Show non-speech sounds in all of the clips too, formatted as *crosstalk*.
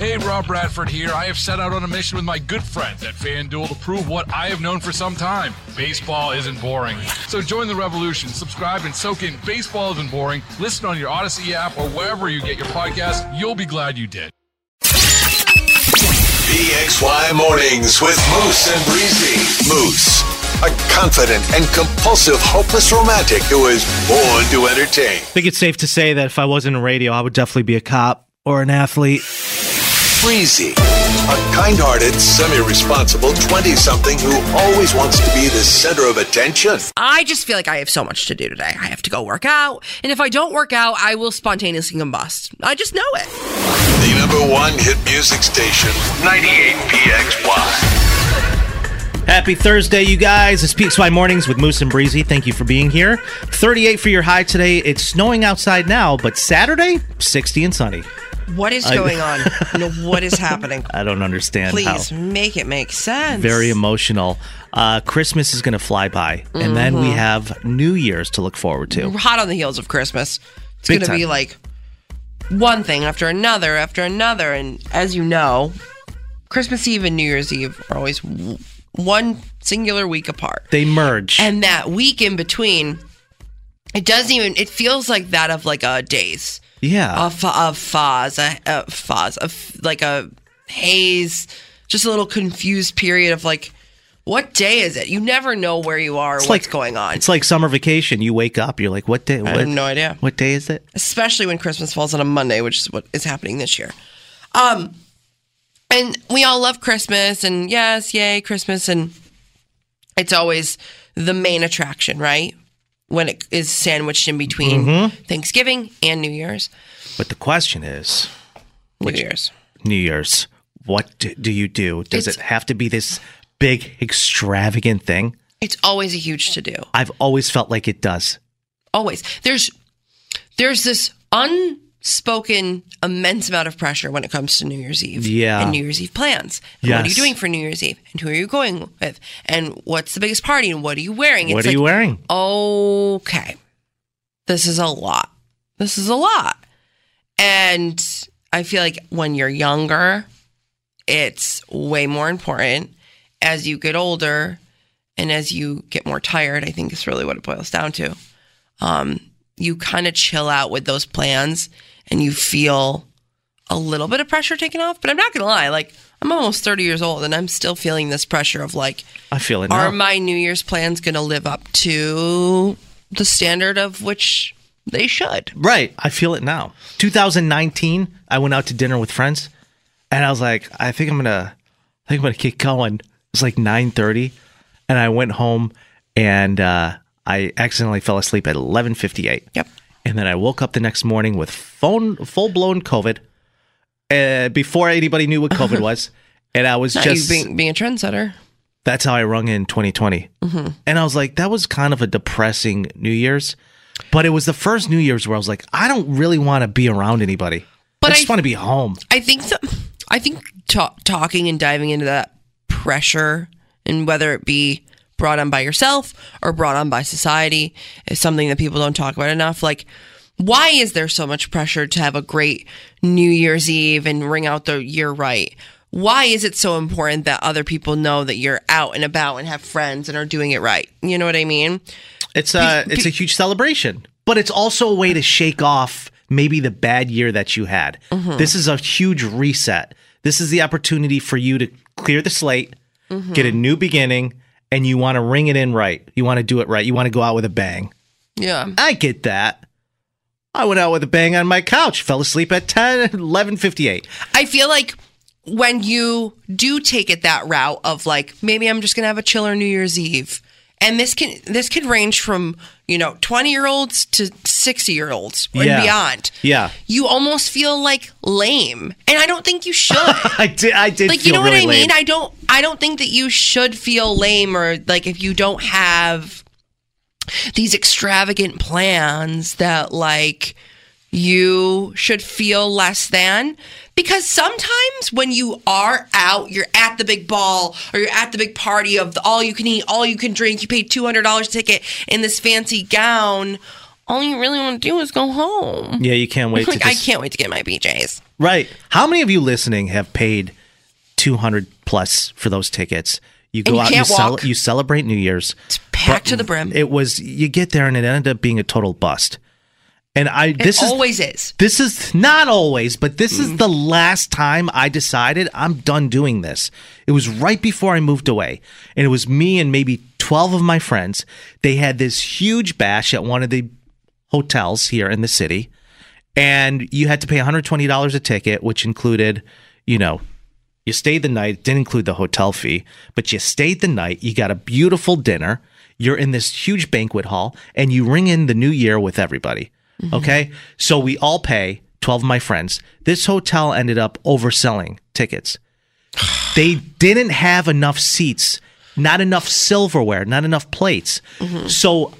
Hey, Rob Bradford here. I have set out on a mission with my good friends at FanDuel to prove what I have known for some time baseball isn't boring. So join the revolution. Subscribe and soak in Baseball Isn't Boring. Listen on your Odyssey app or wherever you get your podcast. You'll be glad you did. PXY Mornings with Moose and Breezy. Moose, a confident and compulsive, hopeless romantic who is born to entertain. I think it's safe to say that if I wasn't in radio, I would definitely be a cop or an athlete. Breezy, a kind hearted, semi responsible 20 something who always wants to be the center of attention. I just feel like I have so much to do today. I have to go work out, and if I don't work out, I will spontaneously combust. I just know it. The number one hit music station, 98 PXY. Happy Thursday, you guys. It's PXY Mornings with Moose and Breezy. Thank you for being here. 38 for your high today. It's snowing outside now, but Saturday, 60 and sunny. What is going *laughs* on? No, what is happening? I don't understand Please how. make it make sense. Very emotional. Uh, Christmas is going to fly by, and then Mm-hmm. we have New Year's to look forward to. We're hot on the heels of Christmas. It's going to be like one thing after another after another. And as you know, Christmas Eve and New Year's Eve are always one singular week apart. They merge. And that week in between, it doesn't even, it feels like that of like a days. Yeah. A, fa- a fuzz, a, a fuzz, a f- like a haze, just a little confused period of like, what day is it? You never know where you are It's what's like- going on. It's like summer vacation. You wake up, you're like, what day? What, have no idea. What day is it? especially when Christmas falls on a Monday, which is what is happening this year. Um, and we all love Christmas, and yes, yay, Christmas, and it's always the main attraction, right? When it is sandwiched in between Mm-hmm. Thanksgiving and New Year's. But the question is, New Year's. New Year's, what do, you do? Does It's- it have to be this big, extravagant thing? It's always a huge to do. I've always felt like it does. Always. There's there's this unspoken immense amount of pressure when it comes to New Year's Eve Yeah. and New Year's Eve plans. And What are you doing for New Year's Eve? And who are you going with? And what's the biggest party? And what are you wearing? what It's are you wearing? Okay. This is a lot. This is a lot. And I feel like when you're younger, it's way more important. As you get older and as you get more tired, I think is really what it boils down to. Um, you kind of chill out with those plans and you feel a little bit of pressure taken off. But I'm not going to lie, like, I'm almost 30 years old and I'm still feeling this pressure of like, I feel it are now. my New Year's plans going to live up to the standard of which they should? right. I feel it now. 2019, I went out to dinner with friends, and I was like, I think I'm gonna, I think I'm gonna keep going. It's was like 9:30, and I went home, and uh, I accidentally fell asleep at 11:58. Yep. And then I woke up the next morning with phone full blown COVID. Uh, before anybody knew what COVID *laughs* was, and I was just being, being a trendsetter. that's how I rung in 2020. Mm-hmm. And I was like, that was kind of a depressing New Year's. But it was the first New Year's where I was like, I don't really want to be around anybody. But I just I- want to be home. I think that I think ta- talking and diving into that pressure and whether it be brought on by yourself or brought on by society is something that people don't talk about enough. Like, why is there so much pressure to have a great New Year's Eve and ring out the year right? Why is it so important that other people know that you're out and about and have friends and are doing it right? You know what I mean? It's a it's a huge celebration, but it's also a way to shake off maybe the bad year that you had. Mm-hmm. This is a huge reset. This is the opportunity for you to clear the slate, Mm-hmm. get a new beginning, and you want to ring it in right. You want to do it right. You want to go out with a bang. Yeah. I get that. I went out with a bang on my couch, fell asleep at 10, *laughs* 11.58. I feel like when you do take it that route of like maybe I'm just gonna have a chiller New Year's Eve, and this can this can range from you know, 20 year olds to 60 year olds and Yeah. beyond. Yeah. You almost feel like lame. And I don't think you should. *laughs* I did. I did. like you know what really I mean? I don't I don't think that you should feel lame or like if you don't have these extravagant plans that like you should feel less than because sometimes when you are out you're at the big ball or you're at the big party of the all you can eat all you can drink you paid $200 ticket in this fancy gown all you really want to do is go home yeah, you can't wait. like to i can't wait to get my bjs Right. How many of you listening have paid two hundred plus for those tickets? You go you out, you, cel- you celebrate New Year's. it's packed to the brim It was you get there and it ended up being a total bust. And I this it is always is this is not always, but this is mm. the last time I decided I'm done doing this. It was right before I moved away. And it was me and maybe 12 of my friends. They had this huge bash at one of the hotels here in the city. And you had to pay $120 a ticket, which included, you know, you stayed the night, it didn't include the hotel fee, but you stayed the night. You got a beautiful dinner. You're in this huge banquet hall and you ring in the new year with everybody. Mm-hmm. Okay. So we all pay 12 of my friends. This hotel ended up overselling tickets. *sighs* They didn't have enough seats, not enough silverware, not enough plates. Mm-hmm. So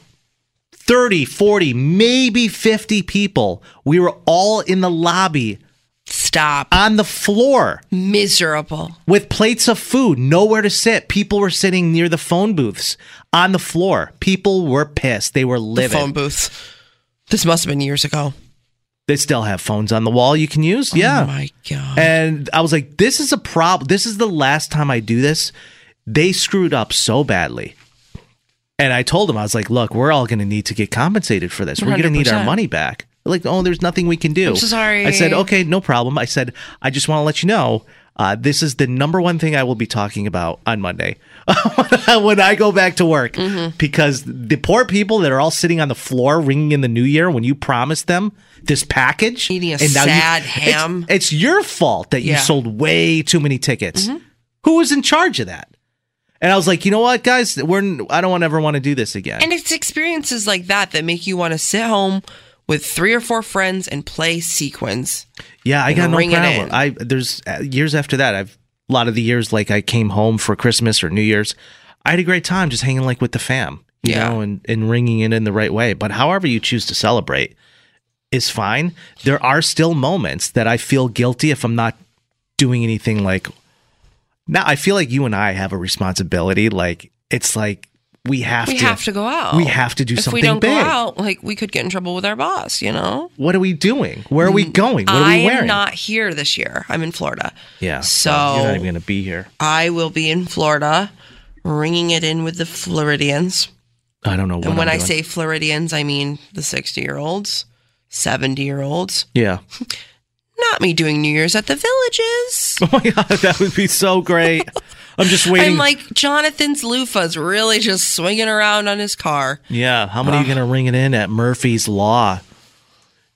30, 40, maybe 50 people, we were all in the lobby stop on the floor miserable with plates of food, nowhere to sit. People were sitting near the phone booths on the floor. People were pissed. They were the livid. phone booths. This must have been years ago. They still have phones on the wall you can use. yeah. Oh my god. And I was like, this is a problem. This is the last time I do this. They screwed up so badly. And I told them, I was like, look, we're all going to need to get compensated for this. We're going to need our money back. They're like, oh, there's nothing we can do. I'm so sorry. I said, okay, no problem. I said, I just want to let you know uh, this is the number one thing I will be talking about on Monday *laughs* when I go back to work. Mm-hmm. Because the poor people that are all sitting on the floor ringing in the new year when you promised them this package, Eating a now you- sad it's- ham. It's, your fault that you Yeah. Mm-hmm. sold way too many tickets. Who was in charge of that? And I was like, you know what, guys, we're I don't want ever want to do this again. And it's experiences like that that make you want to sit home with three or four friends and play Sequence. Yeah, I got no problem. I there's uh, years after that. I've a lot of the years like I came home for Christmas or New Year's. I had a great time just hanging like with the fam, you Yeah. know, and and ringing it in the right way. But however you choose to celebrate is fine. There are still moments that I feel guilty if I'm not doing anything like. Now I feel like you and I have a responsibility. Like it's like we have We to have to go out. We have to do if something If we don't big. go out, like we could get in trouble with our boss. You know. What are we doing? Where are we going? What are Mm, I we wearing? I'm not here this year. I'm in Florida. yeah. So well, you're not even going to be here. I will be in Florida, ringing it in with the Floridians. I don't know what. And when I'm I doing. say Floridians, I mean the 60 year olds, 70 year olds. yeah. *laughs* Not me doing New Year's at the villages. *laughs* Oh my god, that would be so great. *laughs* I'm just waiting. I'm like Jonathan's loofah's really just swinging around on his car. yeah, how many are you gonna ring it in at Murphy's Law?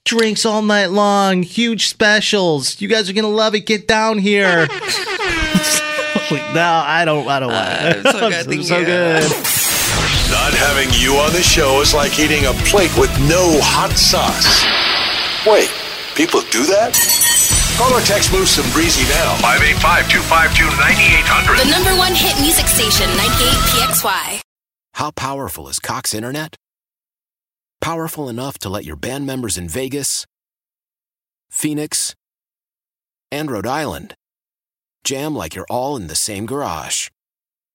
Drinks all night long, huge specials. You guys are gonna love it. Get down here. *laughs* no, I don't. I don't want uh, it. *laughs* So good, I'm thank so you. good. Not having you on the show is like eating a plate with no hot sauce. Wait, people do that? Call or text Moose and Breezy now. 585 252 9800. The number one hit music station, 98PXY. How powerful is Cox Internet? Powerful enough to let your band members in Vegas, Phoenix, and Rhode Island jam like you're all in the same garage.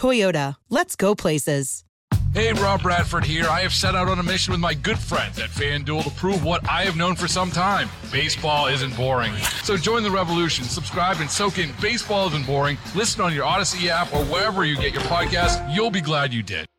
Toyota, let's go places. Hey, Rob Bradford here. I have set out on a mission with my good friends at FanDuel to prove what I have known for some time baseball isn't boring. So join the revolution. Subscribe and soak in Baseball Isn't Boring. Listen on your Odyssey app or wherever you get your podcast. You'll be glad you did.